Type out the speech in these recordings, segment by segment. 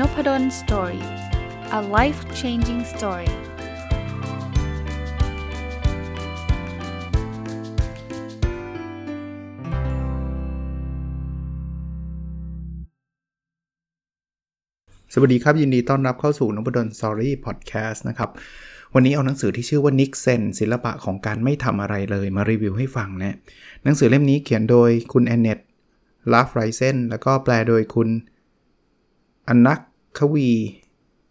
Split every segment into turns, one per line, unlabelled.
นพด ล story a life changing story สวัสดีครับ ยินดีต้อนรับเข้าสู่นพดล story พอดแคสต์นะครับ วันนี้เอาหนังสือที่ชื่อว่า niksen ศิลปะของการไม่ทำอะไรเลยมารีวิวให้ฟังนะหนังสือเล่มนี้เขียนโดยคุณแอนเนตลาฟไรเซนแล้วก็แปลโดยคุณอนัก ควี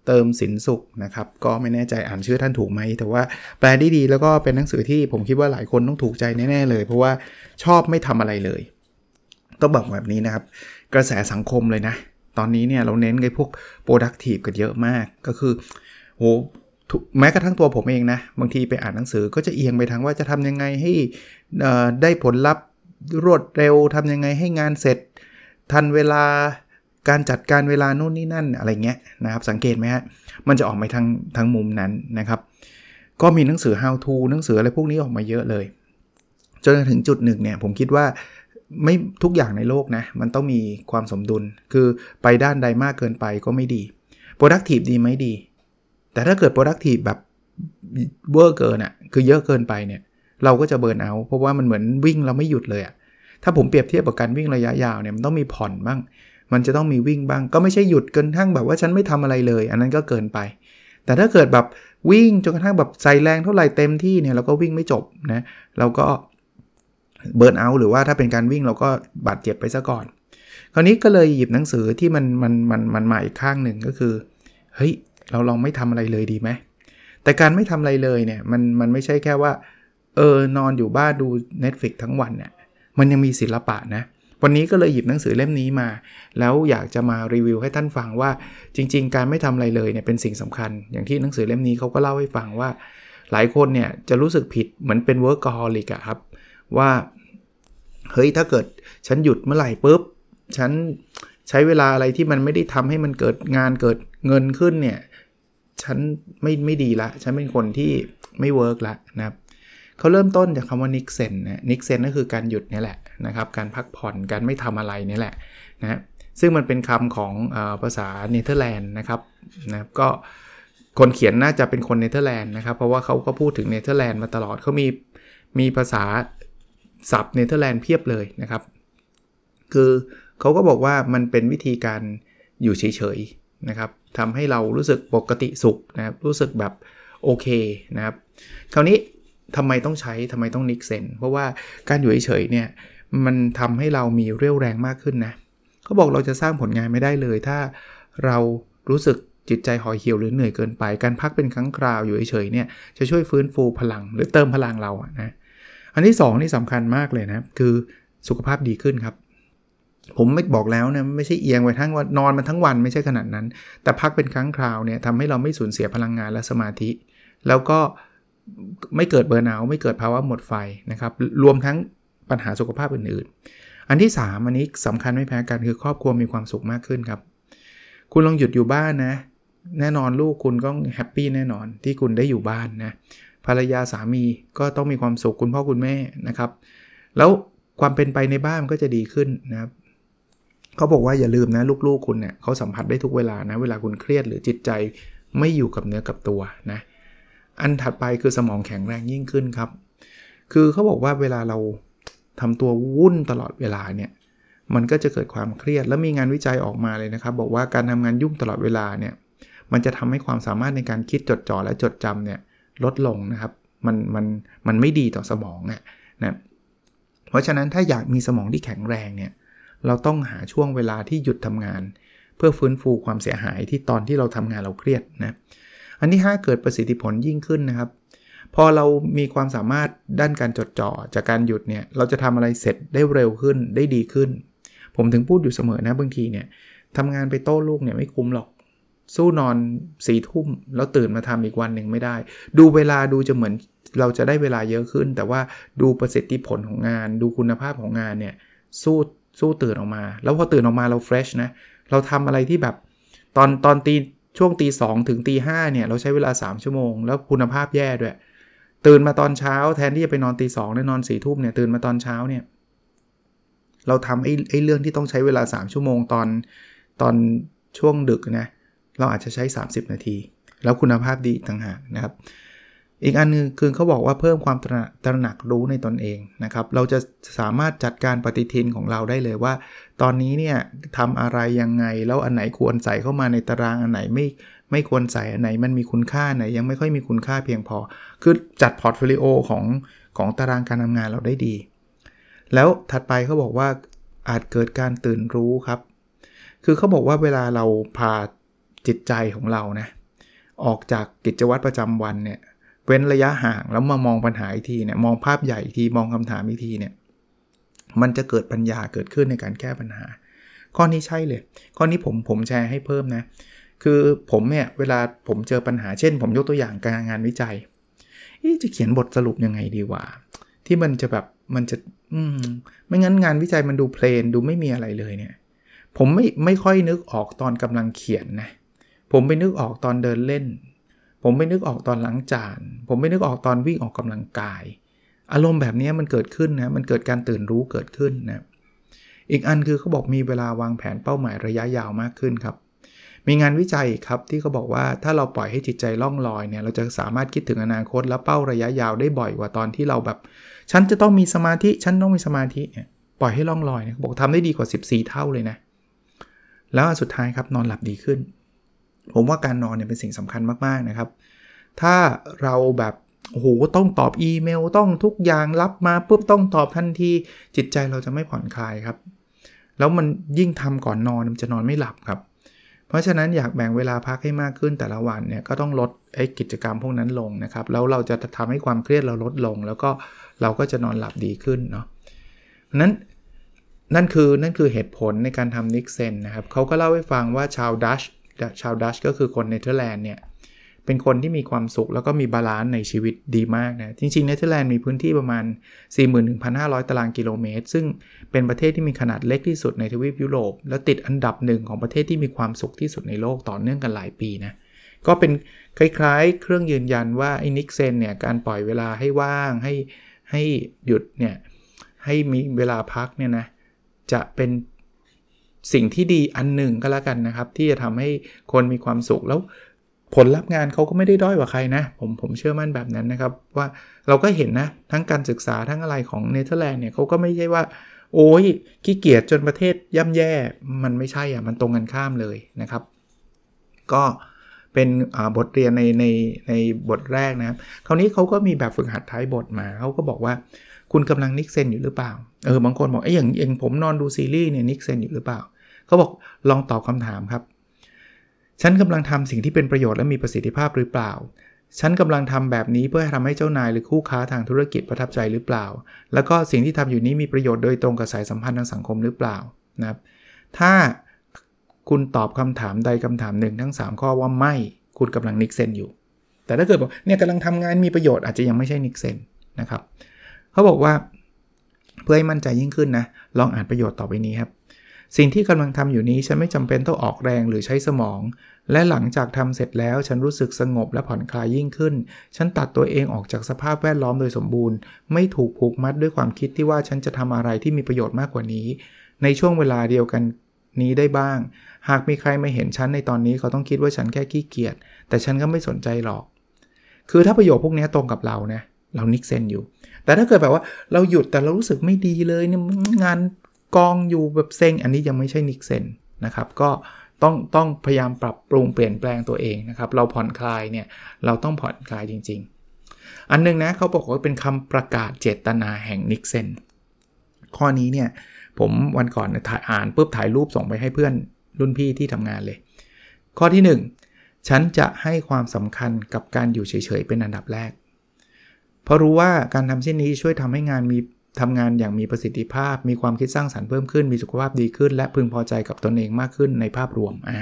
เติมสินสุขนะครับ ก็ไม่แน่ใจอ่านชื่อท่านถูกไหม แต่ว่าแปลได้ดีแล้วก็เป็นหนังสือที่ผมคิดว่าหลายคนต้องถูกใจแน่ ๆ เลย เพราะว่าชอบไม่ทำอะไรเลย ต้องบอกแบบนี้นะครับ กระแสสังคมเลยนะ ตอนนี้เนี่ยเราเน้นไอ้พวก productive กันเยอะมากก็คือโหแม้กระทั่งตัวผมเองนะ บางทีไปอ่านหนังสือก็จะเอียงไปทางว่าจะทำยังไงให้ได้ผลลัพธ์รวดเร็วทำยังไงให้งานเสร็จ ทันเวลา การจัดการเวลาโน่นนี่นั่นอะไรเงี้ยนะครับ สังเกตไหมฮะมันจะออกมาทางทางมุมนั้นนะครับ ก็มีหนังสือ how to หนังสืออะไรพวกนี้ออกมาเยอะเลย จนถึงจุดหนึ่งเนี่ยผมคิดว่าไม่ทุกอย่างในโลกนะ มันต้องมีความสมดุล คือไปด้านใดมากเกินไปก็ไม่ดี productive ดีไหมดี แต่ถ้าเกิด productive แบบover เกินอะคือเยอะเกินไปเนี่ย เราก็จะ burn out เพราะว่ามันเหมือนวิ่งเราไม่หยุดเลยอะ่ะถ้าผมเปรียบเทียบกับการวิ่งระยะยาวเนี่ยมันต้องมีผ่อนบ้าง มันจะต้องมีวิ่งบ้าง ก็ไม่ใช่หยุดเกินทั้งแบบว่าฉันไม่ทำอะไรเลย อันนั้นก็เกินไป แต่ถ้าเกิดแบบวิ่งจนกระทั่งแบบใส่แรงเท่าไหร่เต็มที่เนี่ยเราก็วิ่งไม่จบนะเราก็ burn out หรือว่าถ้าเป็นการวิ่งเราก็บาดเจ็บไปซะก่อน คราวนี้ก็เลยหยิบหนังสือที่มันมันมันมันมาอีกข้างหนึ่งก็คือเฮ้ยเราลองไม่ทำอะไรเลยดีไหมแต่การไม่ทำอะไรเลยเนี่ยมันมันไม่ใช่แค่ว่าเออนอนอยู่บ้านดู Netflix ทั้งวันเนี่ยมันยังมีศิลปะนะ วันนี้ก็เลยหยิบหนังสือเล่มนี้มา แล้วอยากจะมารีวิวให้ท่านฟังว่า จริง ๆ การไม่ทำอะไรเลยเนี่ยเป็นสิ่งสำคัญ อย่างที่หนังสือเล่มนี้เขาก็เล่าให้ฟังว่า หลายคนเนี่ยจะรู้สึกผิดเหมือนเป็น workaholic อะครับ ว่าเฮ้ยถ้าเกิดฉันหยุดเมื่อไหร่ปุ๊บฉันใช้เวลาอะไรที่มันไม่ได้ทำให้มันเกิดงานเกิดเงินขึ้นเนี่ยฉันไม่ไม่ดีละ ฉันเป็นคนที่ไม่ work ละนะครับ เขาเริ่มต้นจากคำว่า niksen นะ niksen ก็คือการหยุดนี่แหละนะครับการพักผ่อนการไม่ทำอะไรนี่แหละนะซึ่งมันเป็นคำของอภาษาเนเธอร์แลนด์นะครับนะก็คนเขียนน่าจะเป็นคนเนเธอร์แลนด์นะครับเพราะว่าเขาก็พูดถึงเนเธอร์แลนด์มาตลอดเขามีมีภาษาศัพท์เนเธอร์แลนด์เพียบเลยนะครับ คือเขาก็บอกว่ามันเป็นวิธีการอยู่เฉยๆนะครับทำให้เรารู้สึกปกติสุขนะครับรู้สึกแบบโอเคนะครับ คราวนี้ ทำไมต้องใช้ทำไมต้อง niksen เพราะว่าการอยู่เฉยๆเนี่ยมันทำให้เรามีเรี่ยวแรงมากขึ้นนะเขาบอกเราจะสร้างผลงานไม่ได้เลย ถ้าเรารู้สึกจิตใจห่อเหี่ยวหรือเหนื่อยเกินไป การพักเป็นครั้งคราวอยู่เฉยๆเนี่ยจะช่วยฟื้นฟูพลังหรือเติมพลังเราอะนะอันที่ 2 นี่สำคัญมากเลยนะ คือสุขภาพดีขึ้นครับ ผมไม่บอกแล้วนะไม่ใช่เอียงไปทั้งวันนอนมันทั้งวันไม่ใช่ขนาดนั้น แต่พักเป็นครั้งคราวเนี่ยทำให้เราไม่สูญเสียพลังงานและสมาธิ แล้วก็ ไม่เกิดเบอร์นาวไม่เกิดภาวะหมดไฟนะครับ รวมทั้งปัญหาสุขภาพอื่นๆ อันที่ 3 อันนี้สำคัญไม่แพ้กันคือครอบครัวมีความสุขมากขึ้นครับ คุณลองหยุดอยู่บ้านนะ แน่นอนลูกคุณก็แฮปปี้แน่นอนที่คุณได้อยู่บ้านนะภรรยาสามีก็ต้องมีความสุขคุณพ่อคุณแม่นะครับ แล้วความเป็นไปในบ้านก็จะดีขึ้นนะครับเขาบอกว่าอย่าลืมนะลูกๆคุณเนี่ยเขาสัมผัสได้ทุกเวลานะ เวลาคุณเครียดหรือจิตใจไม่อยู่กับเนื้อกับตัวนะ อันถัดไปคือสมองแข็งแรงยิ่งขึ้นครับ คือเขาบอกว่าเวลาเราทำตัววุ่นตลอดเวลาเนี่ย มันก็จะเกิดความเครียด แล้วมีงานวิจัยออกมาเลยนะครับ บอกว่าการทำงานยุ่งตลอดเวลาเนี่ย มันจะทำให้ความสามารถในการคิดจดจ่อและจดจำเนี่ยลดลงนะครับ มันมันมันไม่ดีต่อสมองนะนะเพราะฉะนั้นถ้าอยากมีสมองที่แข็งแรงเนี่ย เราต้องหาช่วงเวลาที่หยุดทำงาน เพื่อฟื้นฟูความเสียหายที่ตอนที่เราทำงานเราเครียดนะ อันที่ 5 เกิดประสิทธิผลยิ่งขึ้นนะครับ พอเรามีความสามารถด้านการจดจ่อจากการหยุดเนี่ยเราจะทำอะไรเสร็จได้เร็วขึ้นได้ดีขึ้น ผมถึงพูดอยู่เสมอนะบางทีเนี่ยทำงานไปโต้ลูกเนี่ยไม่คุ้มหรอกสู้นอนสี่ทุ่มแล้วตื่นมาทำอีกวันหนึ่งไม่ได้ ดูเวลาดูจะเหมือนเราจะได้เวลาเยอะขึ้น แต่ว่าดูประสิทธิผลของงาน ดูคุณภาพของงานเนี่ยสู้สู้ตื่นออกมา แล้วพอตื่นออกมาเราเฟรชนะเราทำอะไรที่แบบตอนตอนตี ช่วงตีสองถึงตีห้าเนี่ยเราใช้เวลา 3 ชั่วโมง แล้วคุณภาพแย่ด้วย ตื่นมาตอนเช้าแทนที่จะไปนอนตีสองนอนสี่ทุ่มเนี่ยตื่นมาตอนเช้าเนี่ยเราทำไอ้ไอ้เรื่องที่ต้องใช้เวลา 3 ชั่วโมงตอนตอนช่วงดึกนะเราอาจจะใช้ 30 นาที แล้วคุณภาพดีต่างหากนะครับ อีกอันนึงคือเขาบอกว่าเพิ่มความตระหนักรู้ในตนเองนะครับ เราจะสามารถจัดการปฏิทินของเราได้เลยว่า ตอนนี้เนี่ยทำอะไรยังไง แล้วอันไหนควรใส่เข้ามาในตารางอันไหนไม่ไม่ควรใส่อันไหนมันมีคุณค่าไหนยังไม่ค่อยมีคุณค่าเพียงพอ คือจัด portfolio ของของตารางการทำงานเราได้ดี แล้วถัดไปเขาบอกว่าอาจเกิดการตื่นรู้ครับ คือเขาบอกว่าเวลาเราพาจิตใจของเรานะออกจากกิจวัตรประจำวันเนี่ย เว้นระยะห่างแล้วมามองปัญหาอีกทีเนี่ยมองภาพใหญ่อีกทีมองคำถามอีกทีเนี่ยมันจะเกิดปัญญาเกิดขึ้นในการแก้ปัญหา ข้อนี้ใช่เลย ข้อนี้ผมผมแชร์ให้เพิ่มนะ คือผมเนี่ยเวลาผมเจอปัญหาเช่น ผมยกตัวอย่างการงานวิจัยจะเขียนบทสรุปยังไงดีวะที่มันจะแบบมันจะอืมไม่งั้นงานวิจัยมันดูเพลนดูไม่มีอะไรเลยเนี่ย ผมไม่ไม่ค่อยนึกออกตอนกำลังเขียนนะผมไปนึกออกตอนเดินเล่น ผมไม่นึกออกตอนล้างจาน ผมไม่นึกออกตอนวิ่งออกกำลังกาย อารมณ์แบบนี้มันเกิดขึ้นนะมันเกิดการตื่นรู้เกิดขึ้นนะอีกอันคือเขาบอกมีเวลาวางแผนเป้าหมายระยะยาวมากขึ้นครับ มีงานวิจัยครับที่เขาบอกว่าถ้าเราปล่อยให้จิตใจล่องลอยเนี่ยเราจะสามารถคิดถึงอนาคตและเป้าระยะยาวได้บ่อยกว่าตอนที่เราแบบ ฉันจะต้องมีสมาธิฉันต้องมีสมาธิเนี่ยปล่อยให้ล่องลอยเนี่ยบอกทำได้ดีกว่า 14 เท่าเลยนะแล้วสุดท้ายครับนอนหลับดีขึ้น ผมว่าการนอนเนี่ยเป็นสิ่งสำคัญมากๆนะครับ ถ้าเราแบบโอ้โหต้องตอบอีเมลต้องทุกอย่างรับมาปุ๊บต้องตอบทันทีจิตใจเราจะไม่ผ่อนคลายครับ แล้วมันยิ่งทำก่อนนอนมันจะนอนไม่หลับครับ เพราะฉะนั้นอยากแบ่งเวลาพักให้มากขึ้นแต่ละวันเนี่ยก็ต้องลดไอ้กิจกรรมพวกนั้นลงนะครับแล้วเราจะทำให้ความเครียดเราลดลง แล้วก็เราก็จะนอนหลับดีขึ้นเนาะนั้นนั่นคือนั่นคือเหตุผลในการทำ niksen นะครับเขาก็เล่าให้ฟังว่าชาวดัตช์ ชาวดัตช์ก็คือคนเนเธอร์แลนด์เนี่ยเป็นคนที่มีความสุขแล้วก็มี balance ในชีวิตดีมากนะจริงๆเนเธอร์แลนด์มีพื้นที่ประมาณ 41,500 ตารางกิโลเมตร ซึ่งเป็นประเทศที่มีขนาดเล็กที่สุดในทวีปยุโรป และติดอันดับหนึ่งของประเทศที่มีความสุขที่สุดในโลกต่อเนื่องกันหลายปีนะก็เป็นคล้ายๆ เครื่องยืนยันว่าไอ้นิกเซนเนี่ยการปล่อยเวลาให้ว่างให้ให้หยุดเนี่ยให้มีเวลาพักเนี่ยนะจะเป็น สิ่งที่ดีอันหนึ่งก็แล้วกันนะครับ ที่จะทำให้คนมีความสุขแล้วผลลัพธ์งานเขาก็ไม่ได้ด้อยกว่าใครนะ ผมผมเชื่อมั่นแบบนั้นนะครับ ว่าเราก็เห็นนะ ทั้งการศึกษาทั้งอะไรของเนเธอร์แลนด์เนี่ยเขาก็ไม่ใช่ว่า โอ้ยขี้เกียจจนประเทศย่ำแย่มันไม่ใช่อะมันตรงกันข้ามเลยนะครับ ก็เป็นบทเรียนในในในบทแรกนะครับคราวนี้เขาก็มีแบบฝึกหัดท้ายบทมาเขาก็บอกว่าคุณกำลัง niksen อยู่หรือเปล่า เออบางคนบอกไอ้อย่างเองผมนอนดูซีรีส์เนี่ย niksen อยู่หรือเปล่า เขาบอกลองตอบคำถามครับ ฉันกำลังทำสิ่งที่เป็นประโยชน์และมีประสิทธิภาพหรือเปล่า ฉันกำลังทำแบบนี้เพื่อทำให้เจ้านายหรือคู่ค้าทางธุรกิจประทับใจหรือเปล่า แล้วก็สิ่งที่ทำอยู่นี้มีประโยชน์โดยตรงกับสายสัมพันธ์ทางสังคมหรือเปล่านะครับ ถ้าคุณตอบคำถามใดคำถามหนึ่งทั้ง 3 ข้อว่าไม่คุณกำลังนิกเซนอยู่ แต่ถ้าเกิดบอกเนี่ยกำลังทำงานมีประโยชน์อาจจะยังไม่ใช่นิกเซนนะครับเขาบอกว่าเพื่อให้มั่นใจยิ่งขึ้นนะ ลองอ่านประโยชน์ต่อไปนี้ครับ สิ่งที่กำลังทำอยู่นี้ฉันไม่จำเป็นต้องออกแรงหรือใช้สมอง และหลังจากทำเสร็จแล้วฉันรู้สึกสงบและผ่อนคลายยิ่งขึ้น ฉันตัดตัวเองออกจากสภาพแวดล้อมโดยสมบูรณ์ ไม่ถูกผูกมัดด้วยความคิดที่ว่าฉันจะทำอะไรที่มีประโยชน์มากกว่านี้ ในช่วงเวลาเดียวกันนี้ได้บ้าง หากมีใครมาเห็นฉันในตอนนี้เขาต้องคิดว่าฉันแค่ขี้เกียจ แต่ฉันก็ไม่สนใจหรอก คือถ้าประโยชน์พวกนี้ตรงกับเรานะ เรานิกเซนอยู่ แต่ถ้าเกิดแบบว่าเราหยุดแต่เรารู้สึกไม่ดีเลยเนี่ยงาน กองอยู่แบบเซ็ง อันนี้ยังไม่ใช่นิกเซนนะครับก็ต้องต้องพยายามปรับปรุงเปลี่ยนแปลงตัวเองนะครับ เราผ่อนคลายเนี่ยเราต้องผ่อนคลายจริง ๆ อันนึงนะเขาบอกว่าเป็นคำประกาศเจตนาแห่งนิกเซนข้อนี้เนี่ยผมวันก่อนถ่ายอ่านปุ๊บถ่ายรูปส่งไปให้เพื่อนรุ่นพี่ที่ทำงานเลย ข้อที่ 1 ฉันจะให้ความสำคัญกับการอยู่เฉยๆเป็นอันดับแรก เพราะรู้ว่าการทำเช่นนี้ช่วยทำให้งานมี ทำงานอย่างมีประสิทธิภาพ มีความคิดสร้างสารรค์เพิ่มขึ้น มีสุขภาพดีขึ้น และพึงพอใจกับตนเองมากขึ้นในภาพรวมอ่า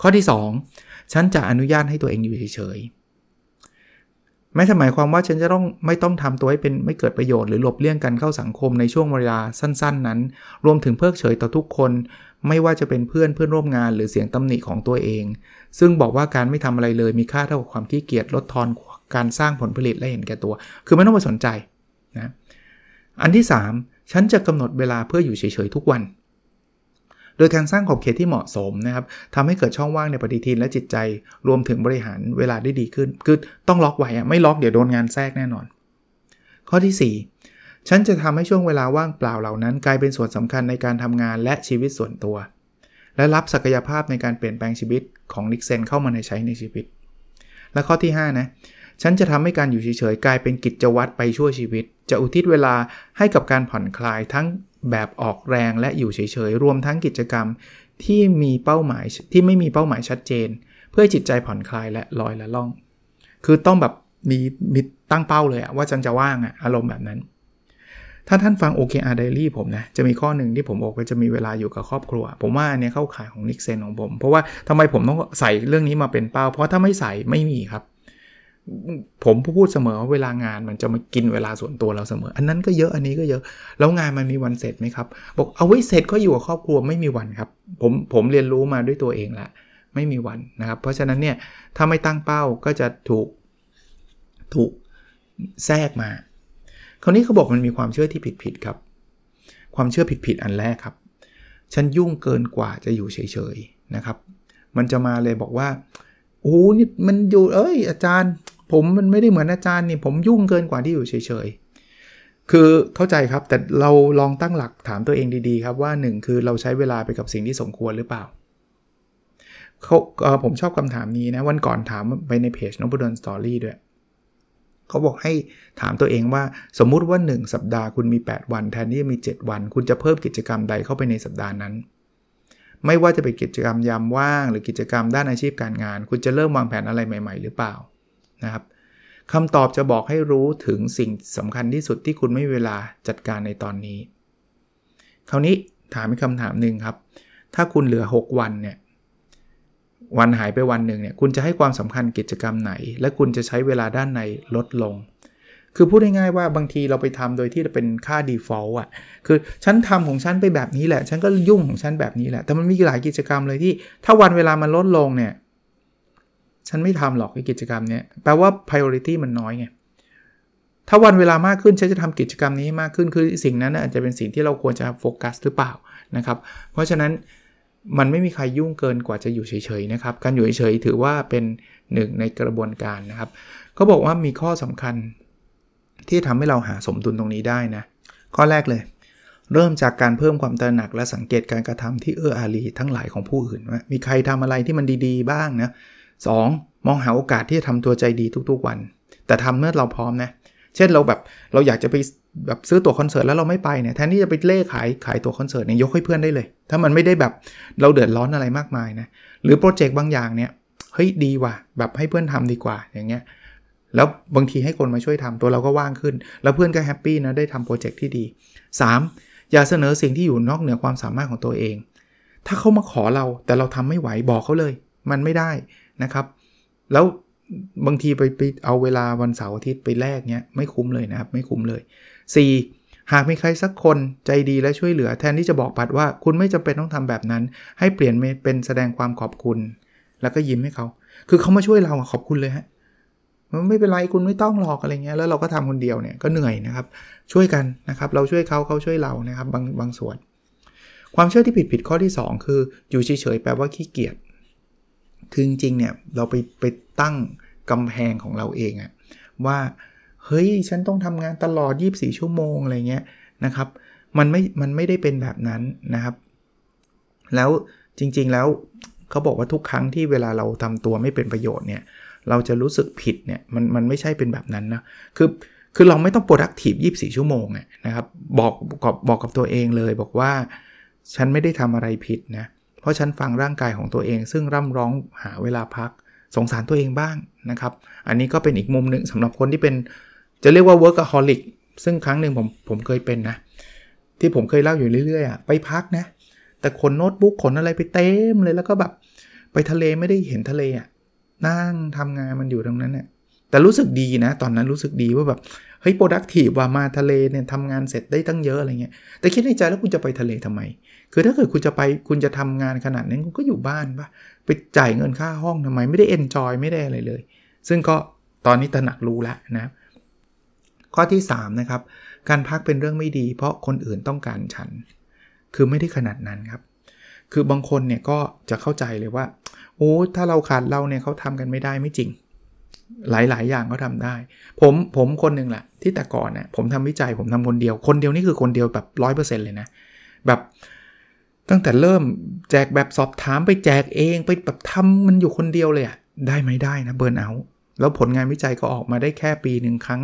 ข้อที่ 2 ฉันจะอนุญาตให้ตัวเองอยู่เฉยๆไม่หมายความว่าฉันจะต้องไม่ต้องทำตัวให้เป็นไม่เกิดประโยชน์หรือหลบเลี่ยงกันเข้าสังคมในช่วงเวลาสั้น ๆ นั้น รวมถึงเพิกเฉยต่อทุกคน ไม่ว่าจะเป็นเพื่อนเพื่อนร่วมงานหรือเสียงตำหนิของตัวเอง ซึ่งบอกว่าการไม่ทำอะไรเลยมีค่าเท่ากับความขี้เกียจลดทอนการสร้างผลผลิตและเห็นแก่ตัว คือไม่ต้องไปสนใจนะ อันที่ 3 ฉันจะกำหนดเวลาเพื่ออยู่เฉยๆทุกวัน โดยการสร้างขอบเขตที่เหมาะสมนะครับทำให้เกิดช่องว่างในปฏิทินและจิตใจ รวมถึงบริหารเวลาได้ดีขึ้น คือต้องล็อกไว้ไม่ล็อกเดี๋ยวโดนงานแทรกแน่นอน ข้อที่ 4 ฉันจะทำให้ช่วงเวลาว่างเปล่าเหล่านั้น กลายเป็นส่วนสำคัญในการทำงานและชีวิตส่วนตัว และรับศักยภาพในการเปลี่ยนแปลงชีวิตของนิกเซนเข้ามาในใช้ในชีวิต และข้อที่5นะ ฉันจะทำให้การอยู่เฉยๆกลายเป็นกิจวัตรไปชั่วชีวิต จะอุทิศเวลาให้กับการผ่อนคลายทั้งแบบออกแรงและอยู่เฉยๆ รวมทั้งกิจกรรมที่มีเป้าหมายที่ไม่มีเป้าหมายชัดเจน เพื่อจิตใจผ่อนคลายและลอยละล่อง คือต้องแบบมีมีตั้งเป้าเลยอะว่าฉันจะว่างอะอารมณ์แบบนั้น ถ้าท่านฟัง OKR Diary ผมนะ จะมีข้อหนึ่งที่ผมบอกว่าจะมีเวลาอยู่กับครอบครัว ผมว่าอันนี้เข้าข่ายของนิกเซนของผม เพราะว่าทำไมผมต้องใส่เรื่องนี้มาเป็นเป้า เพราะถ้าไม่ใส่ไม่มีครับ ผมพูดเสมอว่าเวลางานมันจะมากินเวลาส่วนตัวเราเสมอ อันนั้นก็เยอะอันนี้ก็เยอะ แล้วงานมันมีวันเสร็จไหมครับ บอกเอาไว้เสร็จก็อยู่กับครอบครัวไม่มีวันครับ ผมผมเรียนรู้มาด้วยตัวเองละไม่มีวันนะครับ เพราะฉะนั้นเนี่ยถ้าไม่ตั้งเป้าก็จะถูกถูกแทรกมา คราวนี้เขาบอกมันมีความเชื่อที่ผิดๆครับ ความเชื่อผิดๆอันแรกครับ ฉันยุ่งเกินกว่าจะอยู่เฉยๆนะครับ มันจะมาเลยบอกว่า โอ้นี่มันอยู่เอ้ย อาจารย์ ผมมันไม่ได้เหมือนอาจารย์นี่ผมยุ่งเกินกว่าที่อยู่เฉยๆ คือเข้าใจครับแต่เราลองตั้งหลักถามตัวเองดีๆ ครับว่า 1 คือเราใช้เวลาไปกับสิ่งที่สมควรหรือเปล่าเขาผมชอบคำถามนี้นะ วันก่อนถามไปในเพจนบุดนสตอรี่ด้วยเขาบอกให้ถามตัวเองว่าสมมุติว่า 1 สัปดาห์คุณมี 8 วัน แทนที่จะมี 7 วัน คุณจะเพิ่มกิจกรรมใดเข้าไปในสัปดาห์นั้น ไม่ว่าจะเป็นกิจกรรมยามว่าง หรือกิจกรรมด้านอาชีพการงาน คุณจะเริ่มวางแผนอะไรใหม่ ๆ หรือเปล่านะครับคำตอบจะบอกให้รู้ถึงสิ่งสำคัญที่สุดที่คุณไม่เวลาจัดการในตอนนี้ คราวนี้ถามอีกคำถามหนึ่งครับ ถ้าคุณเหลือ 6 วันเนี่ย วันหายไปวันหนึ่งเนี่ย คุณจะให้ความสำคัญกิจกรรมไหน และคุณจะใช้เวลาด้านในลดลง คือพูดง่ายๆว่าบางทีเราไปทำโดยที่เป็นค่า default อะ คือฉันทำของฉันไปแบบนี้แหละ ฉันก็ยุ่งของฉันแบบนี้แหละ แต่มันมีหลายกิจกรรมเลยที่ ถ้าวันเวลามันลดลงเนี่ย ฉันไม่ทำหรอกกิจกรรมเนี้ย แปลว่า priority มันน้อยไง ถ้าวันเวลามากขึ้นฉันจะทำกิจกรรมนี้มากขึ้น คือสิ่งนั้นอาจจะเป็นสิ่งที่เราควรจะโฟกัสหรือเปล่านะครับ เพราะฉะนั้นมันไม่มีใครยุ่งเกินกว่าจะอยู่เฉยๆนะครับ การอยู่เฉยๆถือว่าเป็นหนึ่งในกระบวนการนะครับเขาบอกว่ามีข้อสำคัญ ที่ทำให้เราหาสมดุลตรงนี้ได้นะข้อแรกเลย เริ่มจากการเพิ่มความตระหนักและสังเกตการกระทำที่เอื้ออารีทั้งหลายของผู้อื่นว่ามีใครทำอะไรที่มันดีๆ บ้างนะสมองหาโอกาสที่จะทำตัวใจดีทุกๆวัน แต่ทำเมื่อเราพร้อมนะเช่นเราแบบเราอยากจะไปแบบซื้อตั๋วคอนเสิร์ตแล้วเราไม่ไปเนี่ยแทนที่จะไปเร่ขายขายตั๋วคอนเสิร์ตเนี่ยยกให้เพื่อนได้เลย ถ้ามันไม่ได้แบบเราเดือดร้อนอะไรมากมายนะหรือ project บางอย่างเนี่ยเฮ้ยดีว่ะแบบให้เพื่อนทำดีกว่าอย่างเงี้ย แล้วบางทีให้คนมาช่วยทำตัวเราก็ว่างขึ้น แล้วเพื่อนก็ happy นะได้ทำ project ที่ดี 3. อย่าเสนอสิ่งที่อยู่นอกเหนือความสามารถของตัวเอง ถ้าเขามาขอเราแต่เราทำไม่ไหวบอกเขาเลย มันไม่ได้นะครับ แล้วบางทีไปไปเอาเวลาวันเสาร์อาทิตย์ไปแลกเนี้ยไม่คุ้มเลยนะครับไม่คุ้มเลย 4. หากมีใครสักคนใจดีและช่วยเหลือแทนที่จะบอกปัดว่าคุณไม่จำเป็นต้องทำแบบนั้น ให้เปลี่ยนเป็นแสดงความขอบคุณ แล้วก็ยิ้มให้เขา คือเขามาช่วยเราขอบคุณเลยฮะ มันไม่เป็นไรคุณไม่ต้องหรอกอะไรเงี้ยแล้วเราก็ทำคนเดียวเนี่ยก็เหนื่อยนะครับ ช่วยกันนะครับ เราช่วยเขาเขาช่วยเรานะครับบางบางส่วน ความเชื่อที่ผิดผิดข้อที่ 2 คืออยู่เฉยๆแปลว่าขี้เกียจคือจริงๆเนี่ยเราไปไปตั้งกำแพงของเราเองอะว่าเฮ้ยฉันต้องทำงานตลอด 24 ชั่วโมงอะไรเงี้ยนะครับ มันไม่มันไม่ได้เป็นแบบนั้นนะครับ แล้วจริงๆแล้วเขาบอกว่าทุกครั้งที่เวลาเราทำตัวไม่เป็นประโยชน์เนี่ย เราจะรู้สึกผิดเนี่ยมันมันไม่ใช่เป็นแบบนั้นนะคือคือเราไม่ต้อง productive 24 ชั่วโมงนะครับบอกบอกบอกกับตัวเองเลย บอกว่าฉันไม่ได้ทำอะไรผิดนะเพราะฉันฟังร่างกายของตัวเอง ซึ่งร่ำร้องหาเวลาพักสงสารตัวเองบ้างนะครับ อันนี้ก็เป็นอีกมุมหนึ่งสำหรับคนที่เป็นจะเรียกว่า workaholic ซึ่งครั้งหนึ่งผมผมเคยเป็นนะ ที่ผมเคยเล่าอยู่เรื่อยๆอะไปพักนะ แต่ขนโน้ตบุ๊กขนอะไรไปเต็มเลยแล้วก็แบบไปทะเลไม่ได้เห็นทะเลอะ นั่งทำงานมันอยู่ตรงนั้นเนี่ยแต่รู้สึกดีนะ ตอนนั้นรู้สึกดีว่าแบบเฮ้ย productive ว่ามาทะเลเนี่ยทำงานเสร็จได้ตั้งเยอะอะไรเงี้ยแต่คิดในใจแล้วคุณจะไปทะเลทำไม คือถ้าเกิดคุณจะไปคุณจะทำงานขนาดนั้นคุณก็อยู่บ้านปะไปจ่ายเงินค่าห้องทำไมไม่ได้ enjoy ไม่ได้อะไรเลย ซึ่งก็ตอนนี้ตระหนักรู้แล้วนะข้อที่ 3 นะครับ การพักเป็นเรื่องไม่ดี เพราะคนอื่นต้องการฉัน คือไม่ได้ขนาดนั้นครับ คือบางคนเนี่ยก็จะเข้าใจเลยว่า โอ้ถ้าเราขาดเราเนี่ยเขาทำกันไม่ได้ไม่จริง หลายๆ อย่างเขาทาได้ ผมผมคนหนึ่งแหละที่แต่ก่อนเนี่ยผมทำวิจัยผมทำคนเดียว คนเดียวนี่คือคนเดียวแบบร้อยเปอร์เซ็นต์เลยนะ แบบตั้งแต่เริ่มแจกแบบสอบถามไปแจกเองไปแบบทำมันอยู่คนเดียวเลยอะได้ไหมได้นะเบิร์นเอาแล้วผลงานวิจัยก็ออกมาได้แค่ปีหนึ่งครั้ง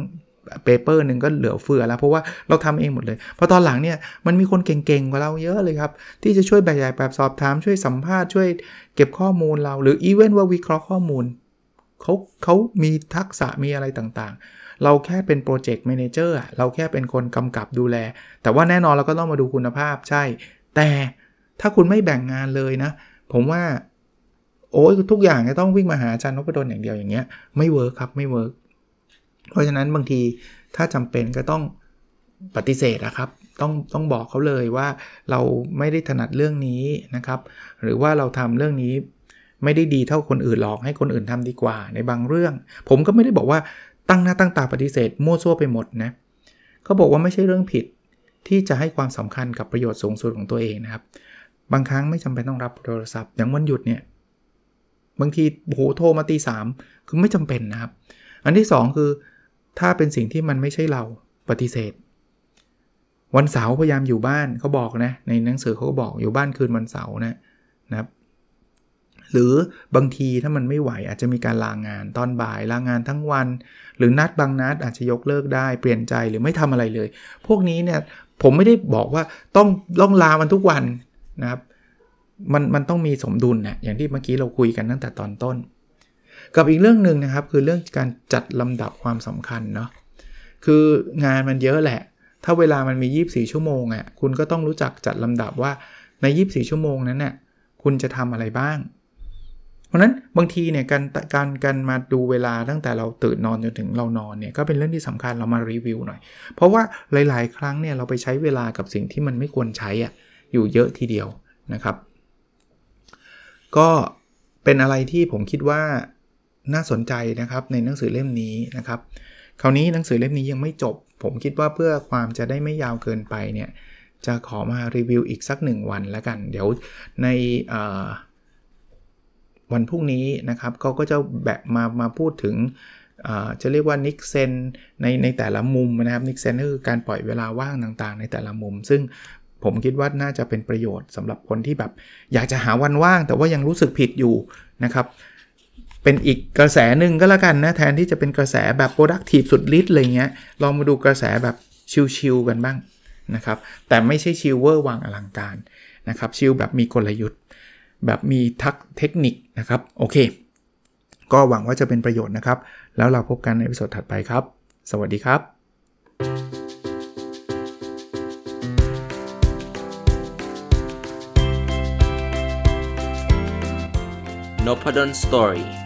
เปเปอร์หนึ่งก็เหลือเฟือแล้วเพราะว่าเราทำเองหมดเลยพอตอนหลังเนี่ยมันมีคนเก่งๆกว่าเราเยอะเลยครับ ที่จะช่วยแบบใหญ่แบบสอบถามช่วยสัมภาษณ์ช่วยเก็บข้อมูลเรา หรืออีเวนต์ว่าวิเคราะห์ข้อมูลเขาเขามีทักษะมีอะไรต่างๆ เราแค่เป็น project manager เราแค่เป็นคนกำกับดูแล แต่ว่าแน่นอนเราก็ต้องมาดูคุณภาพใช่ แต่ถ้าคุณไม่แบ่งงานเลยนะ ผมว่า โอ้ยทุกอย่างจะต้องวิ่งมาหาอาจารย์นพดลอย่างเดียวอย่างเงี้ย ไม่ work ครับไม่ work เพราะฉะนั้นบางทีถ้าจำเป็นก็ต้องปฏิเสธนะครับ ต้องต้องบอกเขาเลยว่าเราไม่ได้ถนัดเรื่องนี้นะครับ หรือว่าเราทำเรื่องนี้ไม่ได้ดีเท่าคนอื่นหรอกให้คนอื่นทำดีกว่า ในบางเรื่อง ผมก็ไม่ได้บอกว่าตั้งหน้าตั้งตาปฏิเสธมั่วซั่วไปหมดนะเขาบอกว่าไม่ใช่เรื่องผิดที่จะให้ความสำคัญกับประโยชน์สูงสุดของตัวเองนะครับ บางครั้งไม่จำเป็นต้องรับโทรศัพท์อย่างวันหยุดเนี่ยบางทีโหโทรมาตีสามคือไม่จำเป็นนะครับ อันที่ 2 คือ ถ้าเป็นสิ่งที่มันไม่ใช่เราปฏิเสธ วันเสาร์พยายามอยู่บ้านเขาบอกนะ ในหนังสือเขาก็บอกอยู่บ้านคืนวันเสาร์นะนะครับหรือบางทีถ้ามันไม่ไหวอาจจะมีการลางงานตอนบ่ายลางงานทั้งวัน หรือนัดบางนัดอาจจะยกเลิกได้เปลี่ยนใจหรือไม่ทำอะไรเลย พวกนี้เนี่ยผมไม่ได้บอกว่าต้องต้องลามันทุกวันนะครับมันมันต้องมีสมดุลนะอย่างที่เมื่อกี้เราคุยกันตั้งแต่ตอนต้น กับอีกเรื่องหนึ่งนะครับคือเรื่องการจัดลำดับความสำคัญเนาะคืองานมันเยอะแหละ ถ้าเวลามันมี 24 ชั่วโมงอะ่ะคุณก็ต้องรู้จักจัดลำดับว่าใน 24 ชั่วโมงนั้นน่ยคุณจะทำอะไรบ้าง เพราะนั้นบางทีเนี่ยการการการมาดูเวลาตั้งแต่เราตื่นนอนจนถึงเรานอนเนี่ยก็เป็นเรื่องที่สำคัญเรามารีวิวหน่อย เพราะว่าหลาย ๆ ครั้งเนี่ยเราไปใช้เวลากับสิ่งที่มันไม่ควรใช้อะอยู่เยอะทีเดียวนะครับ ก็เป็นอะไรที่ผมคิดว่า น่าสนใจนะครับในหนังสือเล่มนี้นะครับ คราวนี้หนังสือเล่มนี้ยังไม่จบ ผมคิดว่าเพื่อความจะได้ไม่ยาวเกินไปเนี่ยจะขอมารีวิวอีกสัก 1 วันแล้วกัน เดี๋ยวในวันพรุ่งนี้นะครับเขาก็จะแบกมามาพูดถึงจะเรียกว่า niksen ในในแต่ละมุมนะครับ niksen ก็คือการปล่อยเวลาว่างต่างๆ ในแต่ละมุม ซึ่งผมคิดว่าน่าจะเป็นประโยชน์สำหรับคนที่แบบ อยากจะหาวันว่าง แต่ว่ายังรู้สึกผิดอยู่นะครับ เป็นอีกกระแสหนึ่งก็แล้วกันนะ แทนที่จะเป็นกระแสแบบ productive สุดฤทธิ์อะไรเงี้ย ลองมาดูกระแสแบบ chill ๆกันบ้างนะครับ แต่ไม่ใช่ chill เว่อร์วังอลังการนะครับ chill แบบมีกลยุทธ์ แบบมีทักเทคนิคนะครับ โอเค ก็หวังว่าจะเป็นประโยชน์นะครับ แล้วเราพบกันในวิดีโอถัดไปครับ สวัสดีครับ
n o p a d o n Story